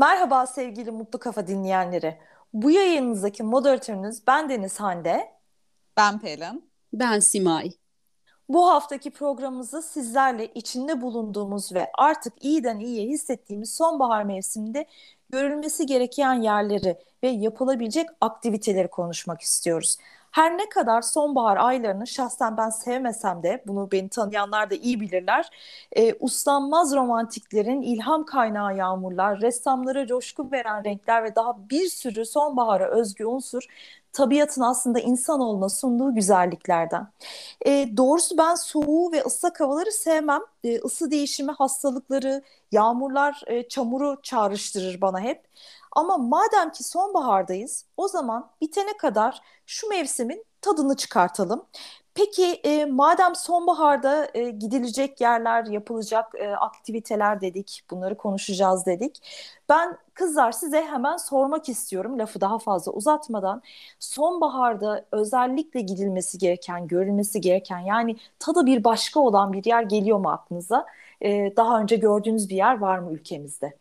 Merhaba sevgili Mutlu Kafa dinleyenleri. Bu yayınınızdaki moderatörünüz ben Deniz Hande. Ben Pelin. Ben Simay. Bu haftaki programımızı sizlerle içinde bulunduğumuz ve artık iyiden iyiye hissettiğimiz sonbahar mevsiminde görülmesi gereken yerleri ve yapılabilecek aktiviteleri konuşmak istiyoruz. Her ne kadar sonbahar aylarını şahsen ben sevmesem de bunu beni tanıyanlar da iyi bilirler. E, uslanmaz romantiklerin ilham kaynağı yağmurlar, ressamlara coşku veren renkler ve daha bir sürü sonbahara özgü unsur tabiatın aslında insanoğluna sunduğu güzelliklerden. E, doğrusu ben soğuğu ve ıslak havaları sevmem. E, ısı değişimi hastalıkları, yağmurlar, e, çamuru çağrıştırır bana hep. Ama madem ki sonbahardayız, o zaman bitene kadar şu mevsimin tadını çıkartalım. Peki e, madem sonbaharda e, gidilecek yerler, yapılacak e, aktiviteler dedik, bunları konuşacağız dedik. Ben kızlar size hemen sormak istiyorum lafı daha fazla uzatmadan. Sonbaharda özellikle gidilmesi gereken, görülmesi gereken yani tadı bir başka olan bir yer geliyor mu aklınıza? E, daha önce gördüğünüz bir yer var mı ülkemizde?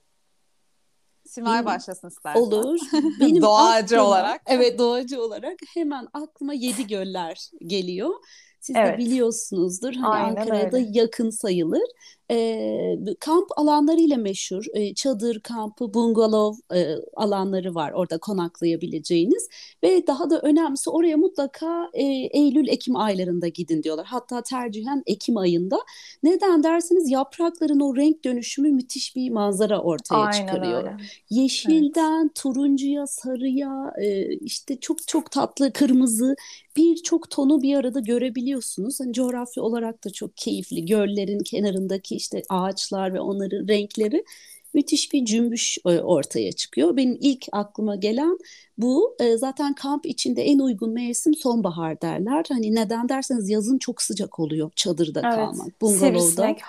Simay Benim, başlasın istersen. Olur. Benim doğacı aklıma, olarak. Evet doğacı olarak hemen aklıma Yedi Göller geliyor. Siz evet. de biliyorsunuzdur. Hani Aynen Ankara'da öyle. yakın sayılır e, kamp alanlarıyla meşhur. E, çadır kampı, bungalov e, alanları var orada konaklayabileceğiniz. Ve daha da önemlisi oraya mutlaka e, Eylül-Ekim aylarında gidin diyorlar. Hatta tercihen Ekim ayında. Neden derseniz yaprakların o renk dönüşümü müthiş bir manzara ortaya Aynen çıkarıyor. Öyle. Yeşilden evet. turuncuya, sarıya, e, işte çok çok tatlı kırmızı birçok tonu bir arada görebiliyorsunuz. Hani coğrafya olarak da çok keyifli. Göllerin kenarındaki işte ağaçlar ve onların renkleri müthiş bir cümbüş e, ortaya çıkıyor. Benim ilk aklıma gelen bu. E, zaten kamp içinde en uygun mevsim sonbahar derler. Hani neden derseniz yazın çok sıcak oluyor çadırda evet. kalmak. Bungalovda. Sivrisinek.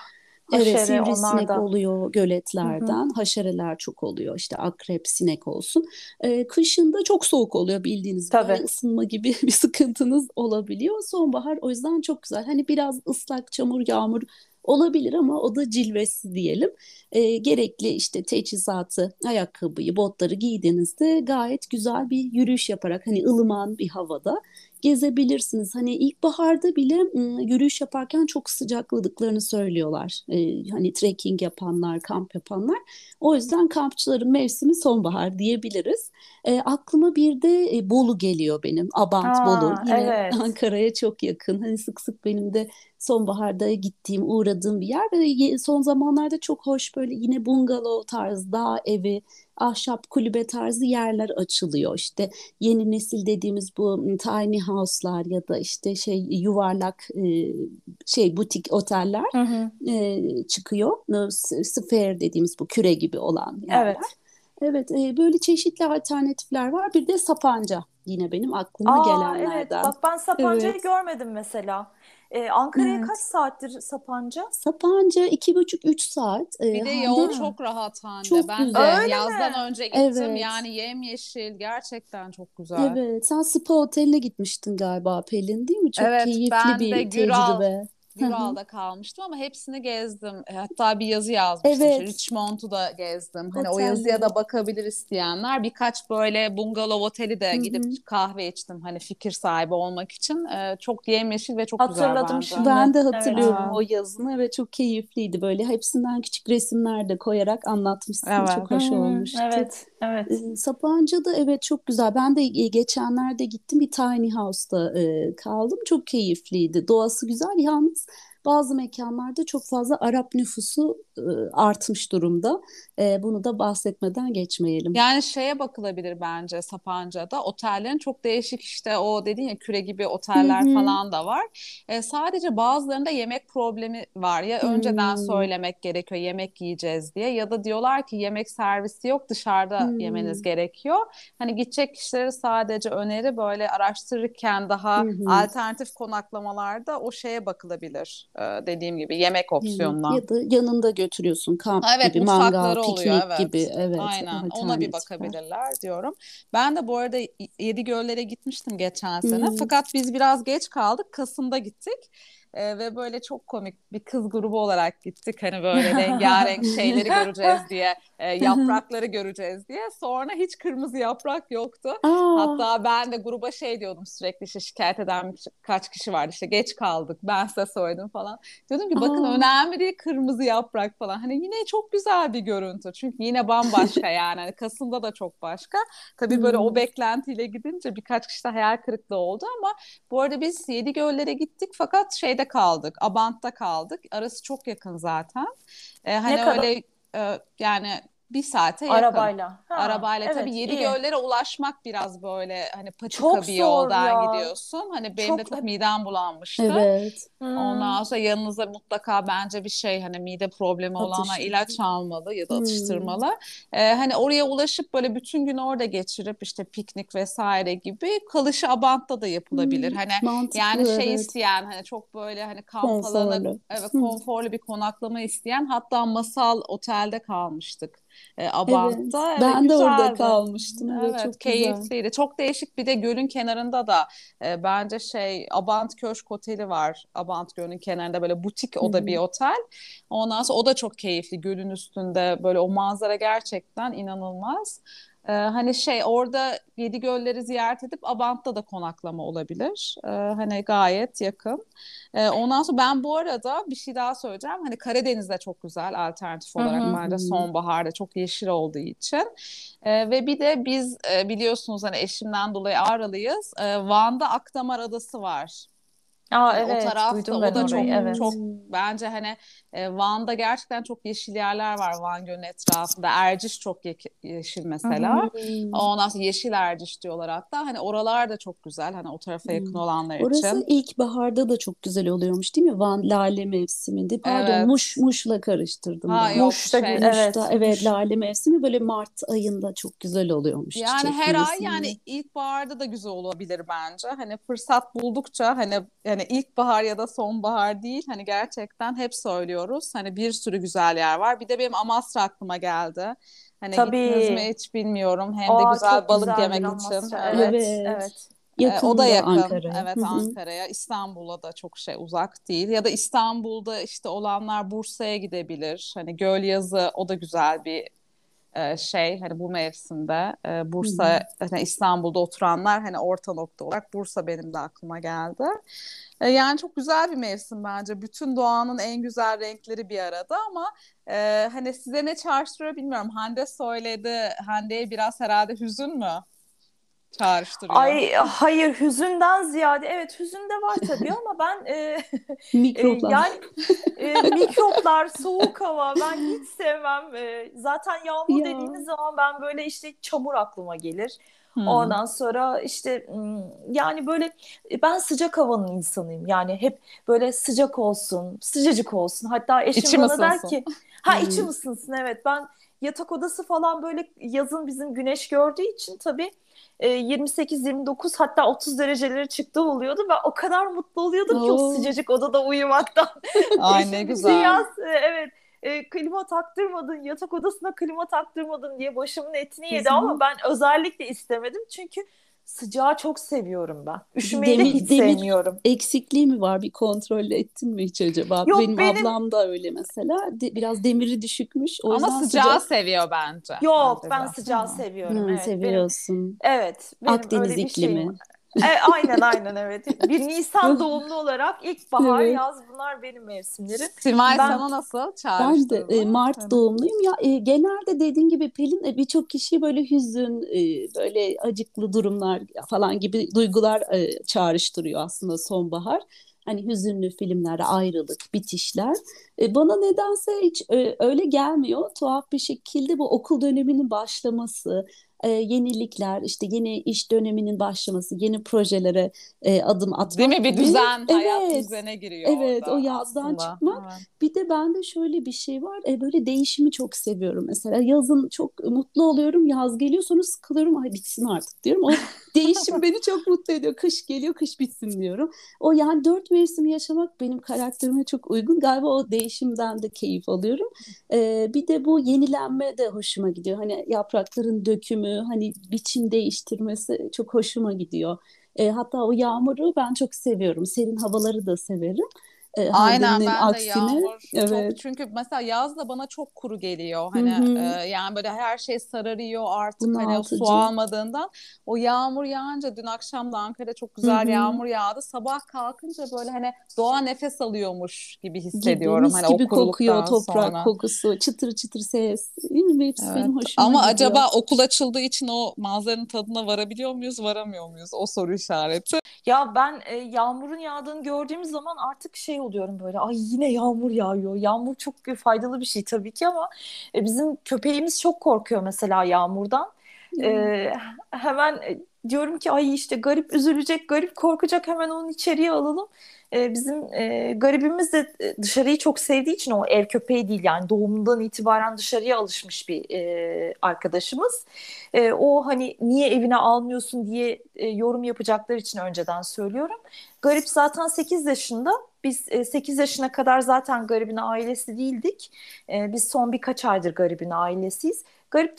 Evet sivrisinek oluyor göletlerden. Hı hı. Haşereler çok oluyor. İşte akrep, sinek olsun. Ee, kışında çok soğuk oluyor bildiğiniz gibi. Tabii. ısınma gibi bir sıkıntınız olabiliyor. Sonbahar o yüzden çok güzel. Hani biraz ıslak, çamur, yağmur olabilir ama o da cilvesi diyelim. E, gerekli işte teçhizatı, ayakkabıyı, botları giydiğinizde gayet güzel bir yürüyüş yaparak hani ılıman bir havada gezebilirsiniz. Hani ilkbaharda bile yürüyüş yaparken çok sıcakladıklarını söylüyorlar. Ee, hani trekking yapanlar, kamp yapanlar. O yüzden kampçıların mevsimi sonbahar diyebiliriz. E, aklıma bir de e, Bolu geliyor benim. Abant Aa, Bolu. Yine evet. Ankara'ya çok yakın. Hani sık sık benim de sonbaharda gittiğim, uğradığım bir yer ve son zamanlarda çok hoş böyle yine bungalov tarzı, dağ evi, ahşap kulübe tarzı yerler açılıyor. İşte yeni nesil dediğimiz bu tiny house'lar ya da işte şey yuvarlak şey butik oteller hı hı. çıkıyor. Sphere dediğimiz bu küre gibi olan yerler. Evet. Evet, e, böyle çeşitli alternatifler var. Bir de Sapanca yine benim aklıma Aa, gelenlerden. Evet, bak ben Sapanca'yı evet. görmedim mesela. Ee, Ankara'ya evet. kaç saattir Sapanca? Sapanca iki buçuk üç saat. Ee, bir de yol Hande, çok rahat Hande. Çok ben güzel. de yazdan mi? önce gittim evet. yani yemyeşil gerçekten çok güzel. Evet sen spa oteline gitmiştin galiba Pelin değil mi? Çok evet, keyifli ben bir de Güral, tecrübe. Güral'da kalmıştım ama hepsini gezdim. E, hatta bir yazı yazmıştım. Evet. Richmond'u da gezdim. Hani Otel o yazıya da bakabilir isteyenler. Birkaç böyle bungalov oteli de gidip Hı-hı. kahve içtim. Hani fikir sahibi olmak için. Ee, çok yemyeşil ve çok Hatırladım güzel şimdi. Ben de hatırlıyorum evet. o yazını ve çok keyifliydi. Böyle hepsinden küçük resimler de koyarak anlatmışsın. Evet. Çok hoş olmuştu. Evet. Evet. Ee, Sapanca'da evet çok güzel. Ben de e, geçenlerde gittim bir tiny house'da e, kaldım. Çok keyifliydi. Doğası güzel. Yalnız bazı mekanlarda çok fazla Arap nüfusu e, artmış durumda. E, bunu da bahsetmeden geçmeyelim. Yani şeye bakılabilir bence Sapanca'da. Otellerin çok değişik işte o dedin ya küre gibi oteller Hı-hı. falan da var. E, sadece bazılarında yemek problemi var. Ya önceden Hı-hı. söylemek gerekiyor yemek yiyeceğiz diye ya da diyorlar ki yemek servisi yok dışarıda Hı-hı. yemeniz gerekiyor. Hani gidecek kişileri sadece öneri böyle araştırırken daha Hı-hı. alternatif konaklamalarda o şeye bakılabilir. E, dediğim gibi yemek opsiyonuna. Ya da yanında götürüyorsun kamp evet, gibi, mangal, oluyor, piknik evet. gibi. Evet, Aynen ona bir bakabilirler diyorum. Ben de bu arada Yedi Göller'e gitmiştim geçen sene. Hmm. Fakat biz biraz geç kaldık. Kasım'da gittik. E, ve böyle çok komik bir kız grubu olarak gittik. Hani böyle rengarenk şeyleri göreceğiz diye, e, yaprakları göreceğiz diye. Sonra hiç kırmızı yaprak yoktu. Aa. Hatta ben de gruba şey diyordum sürekli işte şikayet eden kaç kişi vardı işte geç kaldık ben size söyledim falan. Diyordum ki bakın Aa. önemli değil kırmızı yaprak falan. Hani yine çok güzel bir görüntü. Çünkü yine bambaşka yani. Hani Kasım'da da çok başka. Tabii böyle hmm. o beklentiyle gidince birkaç kişi de hayal kırıklığı oldu ama bu arada biz Yedi Göller'e gittik fakat şeyde kaldık. Abant'ta kaldık. Arası çok yakın zaten. Ee, hani ne öyle e, yani bir saate yakın. Arabayla. Ha, Arabayla evet, tabii yedi iyi. göllere ulaşmak biraz böyle hani patika çok bir yoldan ya. gidiyorsun. Hani benim çok... de çok midem bulanmıştı. Evet. Hmm. Ondan sonra yanınıza mutlaka bence bir şey hani mide problemi olanlar ilaç almalı ya da hmm. atıştırmalı. Hmm. Ee, hani oraya ulaşıp böyle bütün gün orada geçirip işte piknik vesaire gibi kalışı Abant'ta da yapılabilir. Hmm. Hani Mantıklı, yani şey evet. isteyen hani çok böyle hani kamp alanı evet konforlu bir konaklama isteyen hatta masal otelde kalmıştık e, Abant'ta. Evet, ben evet, de orada kalmıştım. Evet, evet çok keyifliydi. Güzel. Çok değişik bir de gölün kenarında da e, bence şey Abant Köşk Oteli var. Abant Gölü'nün kenarında böyle butik o da bir otel. Ondan sonra o da çok keyifli. Gölün üstünde böyle o manzara gerçekten inanılmaz. Ee, hani şey orada Yedi Gölleri ziyaret edip Abant'ta da konaklama olabilir. Ee, hani gayet yakın. Ee, ondan sonra ben bu arada bir şey daha söyleyeceğim. Hani Karadeniz'de çok güzel alternatif olarak bence sonbaharda çok yeşil olduğu için. Ee, ve bir de biz e, biliyorsunuz hani eşimden dolayı Ağrılıyız. Ee, Van'da Akdamar Adası var. Aa, yani evet, o tarafta o da orayı, çok evet. çok bence hani e, Van'da gerçekten çok yeşil yerler var Van Gölü'nün etrafında. Erciş çok yeşil mesela. Hmm. Ondan sonra yeşil Erciş diyorlar hatta. Hani oralar da çok güzel. Hani o tarafa yakın olanlar Orası için. Orası ilkbaharda da çok güzel oluyormuş değil mi? Van lale mevsiminde. Pardon evet. Muş Muş'la karıştırdım. Ha, ben. Yok, Muş'ta şey, evet. evet lale mevsimi böyle Mart ayında çok güzel oluyormuş. Yani her ay yani ilkbaharda da güzel olabilir bence. Hani fırsat buldukça hani yani ilkbahar ya da sonbahar değil hani gerçekten hep söylüyorum gidiyoruz. Hani bir sürü güzel yer var. Bir de benim Amasra aklıma geldi. Hani Tabii. gittiniz mi hiç bilmiyorum. Hem de Aa, güzel balık yemek Amasra. için. Evet, evet. evet. Yakın o da yakın. Ankara. Evet Ankara'ya. İstanbul'a da çok şey uzak değil. Ya da İstanbul'da işte olanlar Bursa'ya gidebilir. Hani Göl Yazı o da güzel bir e, şey hani bu mevsimde e, Bursa hani İstanbul'da oturanlar hani orta nokta olarak Bursa benim de aklıma geldi. E, yani çok güzel bir mevsim bence. Bütün doğanın en güzel renkleri bir arada ama e, hani size ne çağrıştırıyor bilmiyorum. Hande söyledi. Hande'ye biraz herhalde hüzün mü? Çağrıştırıyor. Ay hayır hüzünden ziyade evet hüzün de var tabii ama ben e, mikroplar. E, yani e, mikroplar, soğuk hava ben hiç sevmem. E, zaten yağmur ya. dediğiniz zaman ben böyle işte çamur aklıma gelir. Hmm. Ondan sonra işte yani böyle ben sıcak havanın insanıyım. Yani hep böyle sıcak olsun, sıcacık olsun. Hatta eşim İçim bana ısınsın. der ki ha içim ısınsın evet ben yatak odası falan böyle yazın bizim güneş gördüğü için tabii 28-29 e, hatta 30 dereceleri çıktı oluyordu. ve o kadar mutlu oluyordum Oo. ki o sıcacık odada uyumaktan. Ay ne güzel. Yaz, e, evet e, klima taktırmadın, yatak odasına klima taktırmadın diye başımın etini yedi ama ben özellikle istemedim çünkü Sıcağı çok seviyorum ben. Üşümeyi demir, de hiç demir sevmiyorum. eksikliği mi var? Bir kontrol ettin mi hiç acaba? Yok, benim, benim ablam da öyle mesela. De, biraz demiri düşükmüş. O Ama sıcağı sıcak... seviyor bence. Yok bence ben sıcağı seviyorum. Hı, evet, seviyorsun. Benim, evet. Benim Akdeniz iklimi. Şeyim. E, aynen aynen evet. Bir Nisan doğumlu olarak ilkbahar, evet. yaz bunlar benim mevsimlerim. Simay ben, sana nasıl Ben de e, Mart evet. doğumluyum. Ya e, genelde dediğin gibi Pelin e, birçok kişi böyle hüzün, e, böyle acıklı durumlar falan gibi duygular e, çağrıştırıyor aslında sonbahar. Hani hüzünlü filmlerde ayrılık, bitişler. E, bana nedense hiç e, öyle gelmiyor. Tuhaf bir şekilde bu okul döneminin başlaması, e, yenilikler, işte yeni iş döneminin başlaması, yeni projelere e, adım atmak. Değil mi? Bir düzen, evet, hayat düzene giriyor Evet, orada o yazdan aslında. çıkmak. Evet. Bir de bende şöyle bir şey var. E, böyle değişimi çok seviyorum. Mesela yazın çok mutlu oluyorum. Yaz geliyor sonra sıkılıyorum. Ay bitsin artık diyorum. O değişim beni çok mutlu ediyor. Kış geliyor, kış bitsin diyorum. O yani dört mevsimi yaşamak benim karakterime çok uygun. Galiba o değişimden de keyif alıyorum. E, bir de bu yenilenme de hoşuma gidiyor. Hani yaprakların dökümü, hani biçim değiştirmesi çok hoşuma gidiyor. E, hatta o yağmuru ben çok seviyorum. Serin havaları da severim. E, Aynen ben aksine. de yağmur evet. çok çünkü mesela yaz da bana çok kuru geliyor. Hani e, yani böyle her şey sararıyor artık Bunaltıcı. hani o su almadığından. O yağmur yağınca dün akşam da Ankara'da çok güzel Hı-hı. yağmur yağdı. Sabah kalkınca böyle hani doğa nefes alıyormuş gibi hissediyorum. Gibi, hani gibi kokuyor toprak sonra. kokusu, çıtır çıtır ses. Değil mi? Hepsi evet. benim hoşuma Ama gidiyor. acaba okul açıldığı için o manzaranın tadına varabiliyor muyuz, varamıyor muyuz? O soru işareti. Ya ben e, yağmurun yağdığını gördüğüm zaman artık şey oluyorum böyle ay yine yağmur yağıyor. Yağmur çok faydalı bir şey tabii ki ama e, bizim köpeğimiz çok korkuyor mesela yağmurdan. E, hemen e, diyorum ki ay işte garip üzülecek, garip korkacak hemen onu içeriye alalım. E, bizim e, garibimiz de e, dışarıyı çok sevdiği için o ev köpeği değil yani doğumundan itibaren dışarıya alışmış bir e, arkadaşımız. E, o hani niye evine almıyorsun diye e, yorum yapacaklar için önceden söylüyorum. Garip zaten 8 yaşında. Biz e, 8 yaşına kadar zaten garibin ailesi değildik. E, biz son birkaç aydır garibin ailesiyiz. Garip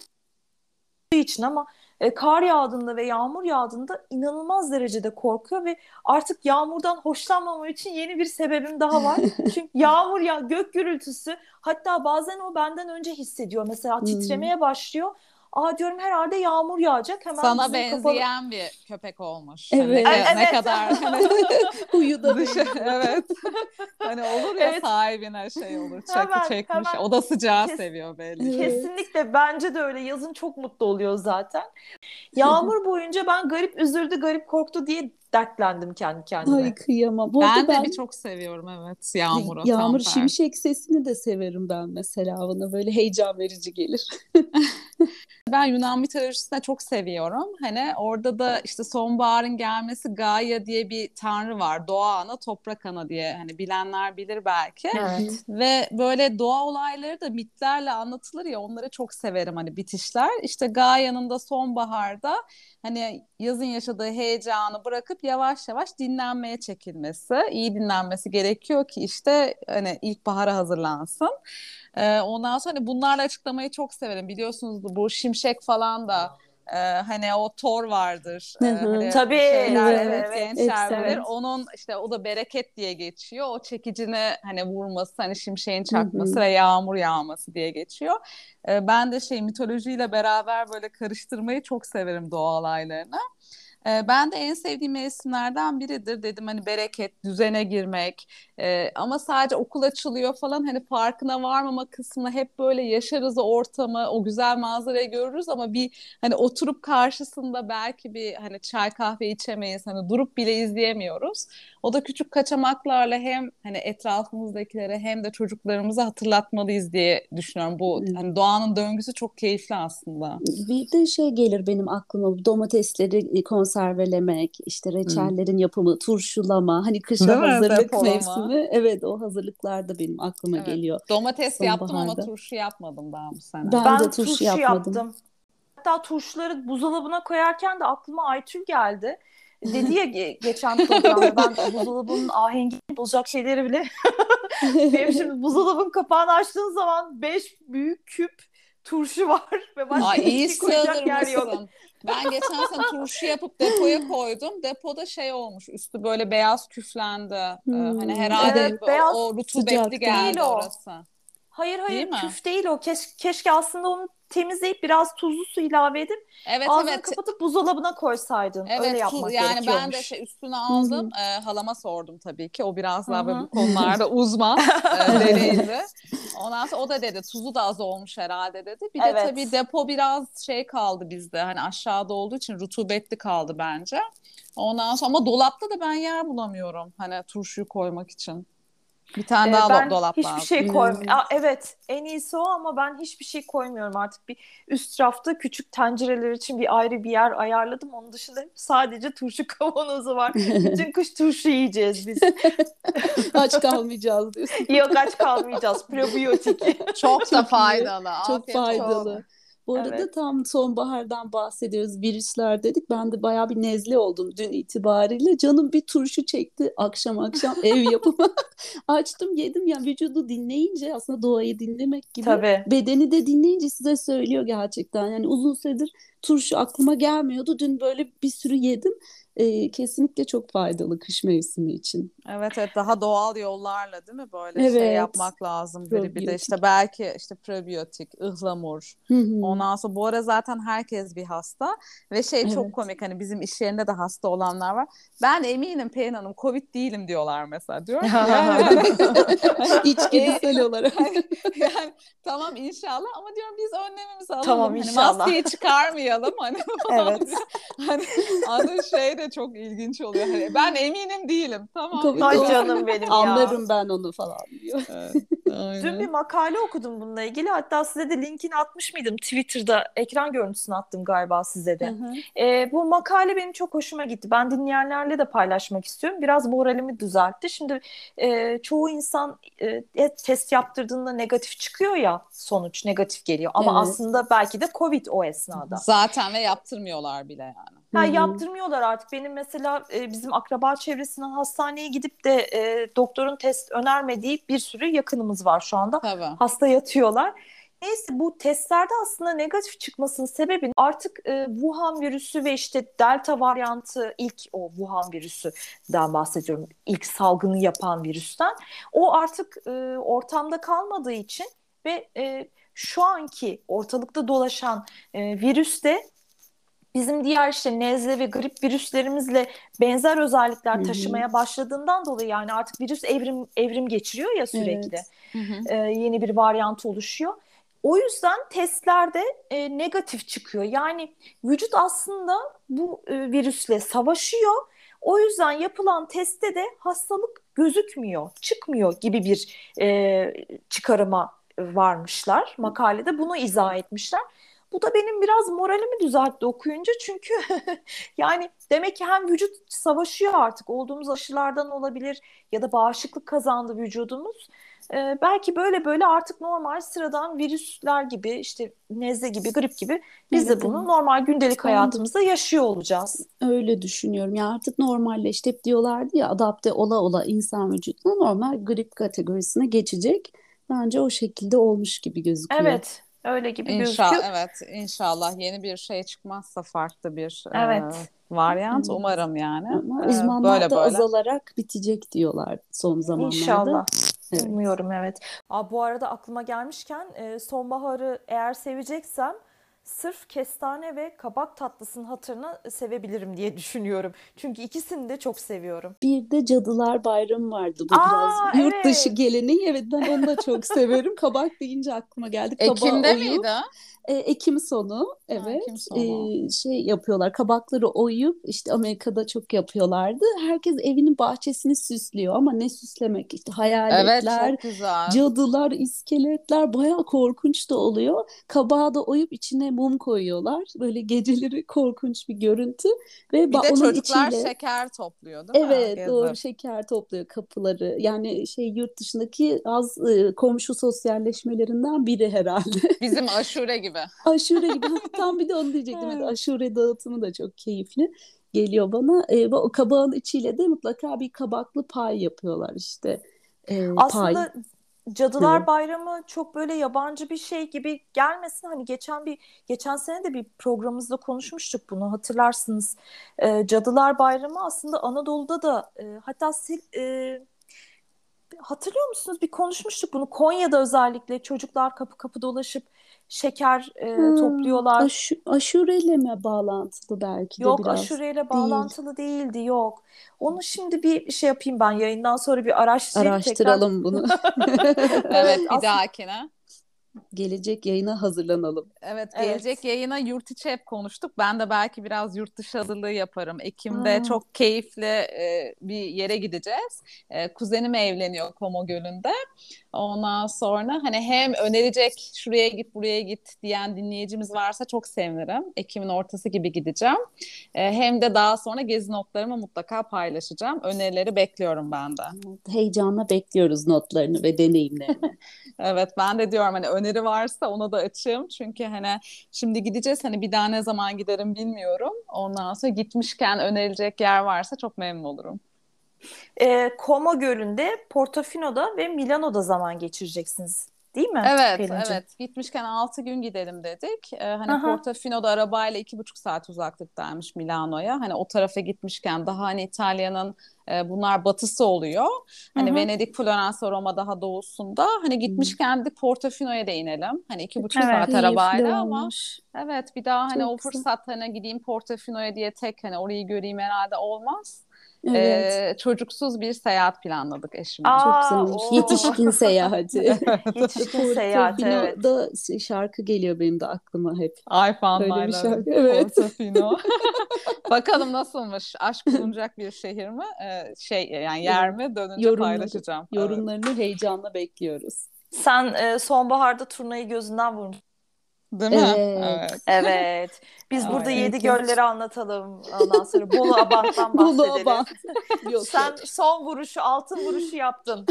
için ama e, kar yağdığında ve yağmur yağdığında inanılmaz derecede korkuyor ve artık yağmurdan hoşlanmamam için yeni bir sebebim daha var. Çünkü yağmur ya gök gürültüsü hatta bazen o benden önce hissediyor. Mesela hmm. titremeye başlıyor. Aa diyorum herhalde yağmur yağacak. Hemen Sana benzeyen kapalı... bir köpek olmuş. Evet. Hani, evet. Ne kadar hani, huyu da dışı, evet. hani olur ya evet. sahibine şey olur. Çakı hemen, çekmiş. Hemen. O da sıcağı Kes, seviyor belli. Kesinlikle bence de öyle. Yazın çok mutlu oluyor zaten. Yağmur boyunca ben garip üzüldü, garip korktu diye dertlendim kendi kendime. Ay kıyamam. Bu ben de ben... bir çok seviyorum evet yağmuru. Yağmur şimşek sesini de severim ben mesela. Bana böyle heyecan verici gelir. Ben Yunan mitolojisini çok seviyorum. Hani orada da işte sonbaharın gelmesi Gaia diye bir tanrı var. Doğa ana, toprak ana diye. Hani bilenler bilir belki. Evet. Ve böyle doğa olayları da mitlerle anlatılır ya onları çok severim hani bitişler. İşte Gaia'nın da sonbaharda hani yazın yaşadığı heyecanı bırakıp yavaş yavaş dinlenmeye çekilmesi, iyi dinlenmesi gerekiyor ki işte hani ilkbahara hazırlansın. Ee, ondan sonra hani bunlarla açıklamayı çok severim. Biliyorsunuz bu şimşek falan da ee, hani o Thor vardır. Ee, hani Tabii. Şeyler, evet, evet, gençler bilir. Onun işte o da bereket diye geçiyor. O çekicine hani vurması, hani şimşeğin çakması ve yağmur yağması diye geçiyor. Ee, ben de şey mitolojiyle beraber böyle karıştırmayı çok severim doğa olaylarını. E, ben de en sevdiğim mevsimlerden biridir. Dedim hani bereket, düzene girmek e, ama sadece okul açılıyor falan hani farkına varmama kısmına hep böyle yaşarız o ortamı, o güzel manzarayı görürüz ama bir hani oturup karşısında belki bir hani çay kahve içemeyiz. Hani durup bile izleyemiyoruz. O da küçük kaçamaklarla hem hani etrafımızdakilere hem de çocuklarımıza hatırlatmalıyız diye düşünüyorum. Bu hani doğanın döngüsü çok keyifli aslında. Bir de şey gelir benim aklıma domatesleri konservelemek, işte reçellerin hmm. yapımı, turşulama, hani kışa hazırlık mi? mevsimi. Evet o hazırlıklar da benim aklıma evet. geliyor. Domates Sonbaharda. yaptım ama turşu yapmadım daha bu sene. Ben, ben de turşu, turşu yapmadım. yaptım. Hatta turşuları buzdolabına koyarken de aklıma Aytül geldi. Dedi ya geçen programda ben buzdolabının ahengini bozacak şeyleri bile benim şimdi buzdolabın kapağını açtığın zaman beş büyük küp turşu var ve başka Aa, iyi koyacak yer yok. Ben geçen sene turşu yapıp depoya koydum. Depoda şey olmuş. Üstü böyle beyaz küflendi. Ee, hani hmm. Herhalde evet, o, beyaz o rutubetli geldi değil orası. Hayır hayır değil küf değil o. Keş, keşke aslında onu temizleyip biraz tuzlu su ilave edip evet, ağzını evet. kapatıp buzdolabına koysaydın. Evet, Öyle yapmak tu- yani ben de şey üstüne aldım. E, halama sordum tabii ki. O biraz daha böyle bu konularda uzman, e, deneyimli. Ondan sonra o da dedi tuzu da az olmuş herhalde dedi. Bir evet. de tabii depo biraz şey kaldı bizde. Hani aşağıda olduğu için rutubetli kaldı bence. Ondan sonra ama dolapta da ben yer bulamıyorum. Hani turşuyu koymak için. Bir tane ee, daha ben dolap hiçbir lazım. şey koymuyorum. Hmm. Evet en iyisi o ama ben hiçbir şey koymuyorum artık. Bir üst rafta küçük tencereler için bir ayrı bir yer ayarladım. Onun dışında sadece turşu kavanozu var. Bütün kış turşu yiyeceğiz biz. aç kalmayacağız diyorsun. Yok aç kalmayacağız. Probiyotik. Çok da faydalı. Çok Afiyet faydalı. Çok. Bu arada evet. tam sonbahardan bahsediyoruz. Virüsler dedik. Ben de bayağı bir nezle oldum dün itibariyle. Canım bir turşu çekti akşam akşam ev yapımı. Açtım yedim ya vücudu dinleyince aslında doğayı dinlemek gibi. Tabii. Bedeni de dinleyince size söylüyor gerçekten. Yani uzun süredir turşu aklıma gelmiyordu. Dün böyle bir sürü yedim. E, kesinlikle çok faydalı kış mevsimi için. Evet evet daha doğal yollarla değil mi böyle şey evet. şey yapmak lazım. Biri bir de işte belki işte prebiyotik, ıhlamur. Hı hı. Ondan sonra bu ara zaten herkes bir hasta ve şey evet. çok komik hani bizim iş yerinde de hasta olanlar var. Ben eminim Pelin Hanım Covid değilim diyorlar mesela diyor. yani, İçgüdüsel olarak. yani, tamam inşallah ama diyorum biz önlemimizi alalım. Tamam hani inşallah. Hani maskeyi çıkarmayalım hani. evet. hani, hani şey de çok ilginç oluyor. Hani ben eminim değilim. Tamam. Ay canım benim ya. Anlarım ben onu falan diyor. Evet, Dün bir makale okudum bununla ilgili. Hatta size de linkini atmış mıydım? Twitter'da ekran görüntüsünü attım galiba size de. Hı hı. E, bu makale benim çok hoşuma gitti. Ben dinleyenlerle de paylaşmak istiyorum. Biraz moralimi düzeltti. Şimdi e, çoğu insan e, test yaptırdığında negatif çıkıyor ya sonuç negatif geliyor. Ama evet. aslında belki de Covid o esnada. Zaten ve yaptırmıyorlar bile yani. Ha, yaptırmıyorlar artık. Benim mesela e, bizim akraba çevresinden hastaneye gidip de e, doktorun test önermediği bir sürü yakınımız var şu anda. Tabii. Hasta yatıyorlar. Neyse bu testlerde aslında negatif çıkmasının sebebi artık e, Wuhan virüsü ve işte Delta varyantı ilk o Wuhan virüsüden bahsediyorum. İlk salgını yapan virüsten. O artık e, ortamda kalmadığı için ve e, şu anki ortalıkta dolaşan e, virüs de bizim diğer işte nezle ve grip virüslerimizle benzer özellikler Hı-hı. taşımaya başladığından dolayı yani artık virüs evrim evrim geçiriyor ya sürekli. Evet. Ee, yeni bir varyant oluşuyor. O yüzden testlerde e, negatif çıkıyor. Yani vücut aslında bu e, virüsle savaşıyor. O yüzden yapılan testte de hastalık gözükmüyor, çıkmıyor gibi bir e, çıkarıma varmışlar. Makalede bunu izah etmişler. Bu da benim biraz moralimi düzeltti okuyunca çünkü yani demek ki hem vücut savaşıyor artık olduğumuz aşılardan olabilir ya da bağışıklık kazandı vücudumuz. Ee, belki böyle böyle artık normal sıradan virüsler gibi işte nezle gibi grip gibi biz evet, de bunu normal gündelik hayatımızda yaşıyor olacağız. Öyle düşünüyorum. Ya artık normalleşti hep diyorlardı ya adapte ola ola insan vücuduna normal grip kategorisine geçecek. Bence o şekilde olmuş gibi gözüküyor. Evet. Öyle gibi İnşallah, gözüküyor. Evet inşallah yeni bir şey çıkmazsa farklı bir evet. e, varyant umarım yani. Ama uzmanlar böyle, da böyle. azalarak bitecek diyorlar son zamanlarda. İnşallah. Evet. Umuyorum evet. Aa, bu arada aklıma gelmişken e, sonbaharı eğer seveceksem sırf kestane ve kabak tatlısının hatırına sevebilirim diye düşünüyorum. Çünkü ikisini de çok seviyorum. Bir de Cadılar Bayramı vardı bu Aa, biraz. Yurt evet. dışı geleneği evet ben onu da çok severim. Kabak deyince aklıma geldi. Kabağı Ekim'de oyup, miydi? E, Ekim sonu evet ha, Ekim sonu. E, şey yapıyorlar kabakları oyup işte Amerika'da çok yapıyorlardı. Herkes evinin bahçesini süslüyor ama ne süslemek işte hayaletler, evet, cadılar, iskeletler bayağı korkunç da oluyor. Kabağı da oyup içine mum koyuyorlar. Böyle geceleri korkunç bir görüntü ve bir de onun çocuklar içinde... şeker topluyor değil mi? Evet doğru şeker topluyor kapıları. Yani şey yurt dışındaki az e, komşu sosyalleşmelerinden biri herhalde. Bizim aşure gibi gibi. Aşure gibi. Tam bir de onu diyecektim. Evet. Aşure dağıtımı da çok keyifli geliyor bana. E, o kabağın içiyle de mutlaka bir kabaklı pay yapıyorlar işte. E, Aslında pay. Cadılar evet. Bayramı çok böyle yabancı bir şey gibi gelmesin. Hani geçen bir geçen sene de bir programımızda konuşmuştuk bunu hatırlarsınız. E, Cadılar Bayramı aslında Anadolu'da da e, hatta sil, e, hatırlıyor musunuz? Bir konuşmuştuk bunu. Konya'da özellikle çocuklar kapı kapı dolaşıp şeker e, hmm, topluyorlar. Aş, aşureyle mi bağlantılı belki de yok, biraz? Yok aşureyle bağlantılı Değil. değildi yok. Onu şimdi bir şey yapayım ben yayından sonra bir araştırayım Araştıralım tekrar. bunu. evet bir dahakine gelecek yayına hazırlanalım. Evet gelecek evet. yayına yurt içi hep konuştuk. Ben de belki biraz yurt dışı hazırlığı yaparım. Ekim'de hmm. çok keyifli e, bir yere gideceğiz. E, kuzenim evleniyor Komo Gölü'nde. Ondan sonra hani hem önerecek şuraya git buraya git diyen dinleyicimiz varsa çok sevinirim. Ekim'in ortası gibi gideceğim. E, hem de daha sonra gezi notlarımı mutlaka paylaşacağım. Önerileri bekliyorum ben de. Heyecanla bekliyoruz notlarını ve deneyimlerini. evet ben de diyorum hani öneri varsa ona da açığım. Çünkü hani şimdi gideceğiz hani bir daha ne zaman giderim bilmiyorum. Ondan sonra gitmişken önerilecek yer varsa çok memnun olurum. E, Como Gölü'nde, Portofino'da ve Milano'da zaman geçireceksiniz Değil mi? Evet, Pelin'cim? evet. Gitmişken 6 gün gidelim dedik. Ee, hani Aha. Portofino'da arabayla iki buçuk saat uzaklıktaymış Milano'ya. Hani o tarafa gitmişken daha hani İtalya'nın e, bunlar batısı oluyor. Hani Hı-hı. Venedik, Floransa, Roma daha doğusunda. Hani gitmişken Hı-hı. Portofino'ya da inelim. Hani iki buçuk evet, saat arabayla ama evet bir daha hani Çok o fırsat hani gideyim Portofino'ya diye tek hani orayı göreyim herhalde olmaz. Evet. Ee, çocuksuz bir seyahat planladık eşimle. Aa, Çok güzelmiş. Yetişkin seyahati. Yetişkin seyahati evet. Da şarkı geliyor benim de aklıma hep. Ay fanlarla. bir şarkı. Evet. Bakalım nasılmış? Aşk bulunacak bir şehir mi? Ee, şey yani yer mi? Dönünce Yorumları, paylaşacağım. Yorumlarını evet. heyecanla bekliyoruz. Sen e, sonbaharda turnayı gözünden vurmuşsun. Değil mi? Evet. Evet. Biz burada yedi gölleri anlatalım. Ondan sonra Bolu Abant'tan bahsedelim. Bolu Abant. Yok, Sen yok. son vuruşu, altın vuruşu yaptın.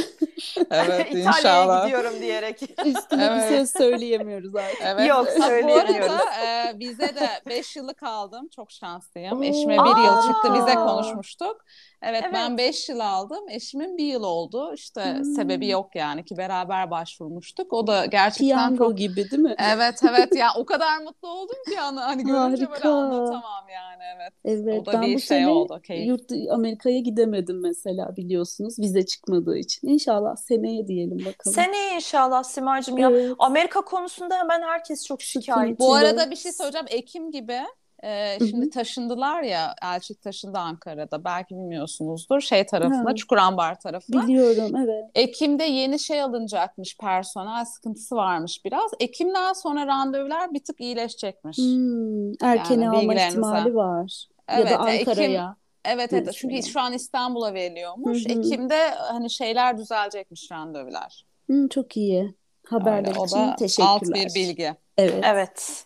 Evet İtalya'ya inşallah. gidiyorum diyerek. Üstüne evet. bir söz söyleyemiyoruz artık. Evet. Yok söyleyemiyoruz. Bu arada e, bize de beş yıllık aldım. Çok şanslıyım. Eşime bir yıl çıktı. Bize konuşmuştuk. Evet, evet. ben 5 yıl aldım. Eşimin bir yıl oldu. İşte hmm. sebebi yok yani ki beraber başvurmuştuk. O da gerçekten Piyango çok... gibi değil mi? Evet evet ya o kadar mutlu oldum ki yani hani görünce Harika. böyle anlatamam yani evet. Evet o da ben bir bu şey oldu. Keyif. Yurt Amerika'ya gidemedim mesela biliyorsunuz vize çıkmadığı için. İnşallah seneye diyelim bakalım. Seneye inşallah Simacığım evet. ya Amerika konusunda hemen herkes çok şikayetçi. Bu arada bir şey söyleyeceğim Ekim gibi ee, şimdi taşındılar ya Elçik taşındı Ankara'da belki bilmiyorsunuzdur şey tarafına ha. Çukurambar tarafına. Biliyorum evet. Ekim'de yeni şey alınacakmış personel sıkıntısı varmış biraz. Ekim'den sonra randevular bir tık iyileşecekmiş. Hmm, erken yani alma ihtimali var. Evet, ya da Ankara'ya. Ekim, Evet evet çünkü şu an İstanbul'a veriliyormuş. Hı-hı. Ekim'de hani şeyler düzelecekmiş randevular. Hı, çok iyi. Haberler Öyle, için teşekkürler. alt bir bilgi. Evet. Evet.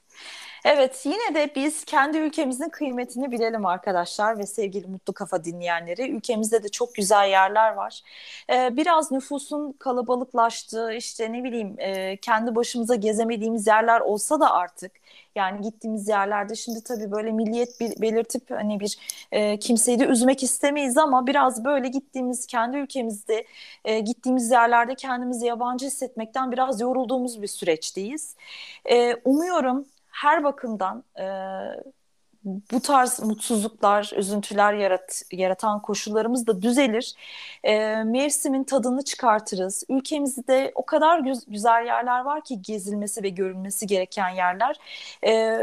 Evet yine de biz kendi ülkemizin kıymetini bilelim arkadaşlar ve sevgili Mutlu Kafa dinleyenleri. Ülkemizde de çok güzel yerler var. Ee, biraz nüfusun kalabalıklaştığı işte ne bileyim e, kendi başımıza gezemediğimiz yerler olsa da artık yani gittiğimiz yerlerde şimdi tabii böyle milliyet belirtip hani bir e, kimseyi de üzmek istemeyiz ama biraz böyle gittiğimiz kendi ülkemizde e, gittiğimiz yerlerde kendimizi yabancı hissetmekten biraz yorulduğumuz bir süreçteyiz. E, umuyorum her bakımdan e, bu tarz mutsuzluklar, üzüntüler yarat, yaratan koşullarımız da düzelir. E, mevsimin tadını çıkartırız. Ülkemizde o kadar güz- güzel yerler var ki gezilmesi ve görülmesi gereken yerler. E,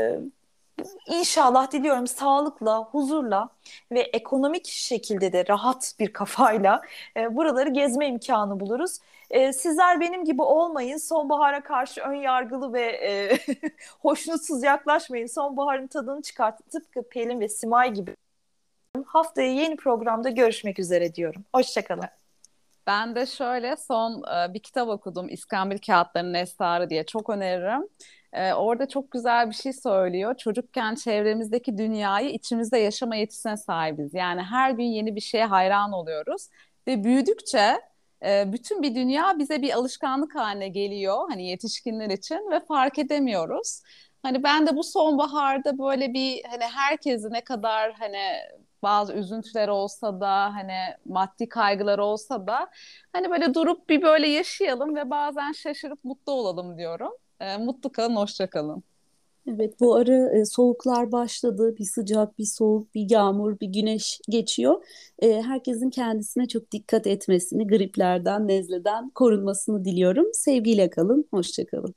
İnşallah diliyorum sağlıkla, huzurla ve ekonomik şekilde de rahat bir kafayla e, buraları gezme imkanı buluruz. E, sizler benim gibi olmayın. Sonbahara karşı ön yargılı ve e, hoşnutsuz yaklaşmayın. Sonbaharın tadını çıkartıp tıpkı Pelin ve Simay gibi. Haftaya yeni programda görüşmek üzere diyorum. Hoşçakalın. Ben de şöyle son e, bir kitap okudum İskambil Kağıtlarının Esrarı diye çok öneririm. Ee, orada çok güzel bir şey söylüyor. Çocukken çevremizdeki dünyayı içimizde yaşama yetisine sahibiz. Yani her gün yeni bir şeye hayran oluyoruz. Ve büyüdükçe e, bütün bir dünya bize bir alışkanlık haline geliyor. Hani yetişkinler için ve fark edemiyoruz. Hani ben de bu sonbaharda böyle bir hani herkesi ne kadar hani bazı üzüntüler olsa da hani maddi kaygılar olsa da hani böyle durup bir böyle yaşayalım ve bazen şaşırıp mutlu olalım diyorum. E, mutlu kalın, hoşça kalın. Evet bu ara e, soğuklar başladı. Bir sıcak, bir soğuk, bir yağmur, bir güneş geçiyor. E, herkesin kendisine çok dikkat etmesini, griplerden, nezleden korunmasını diliyorum. Sevgiyle kalın, hoşça kalın.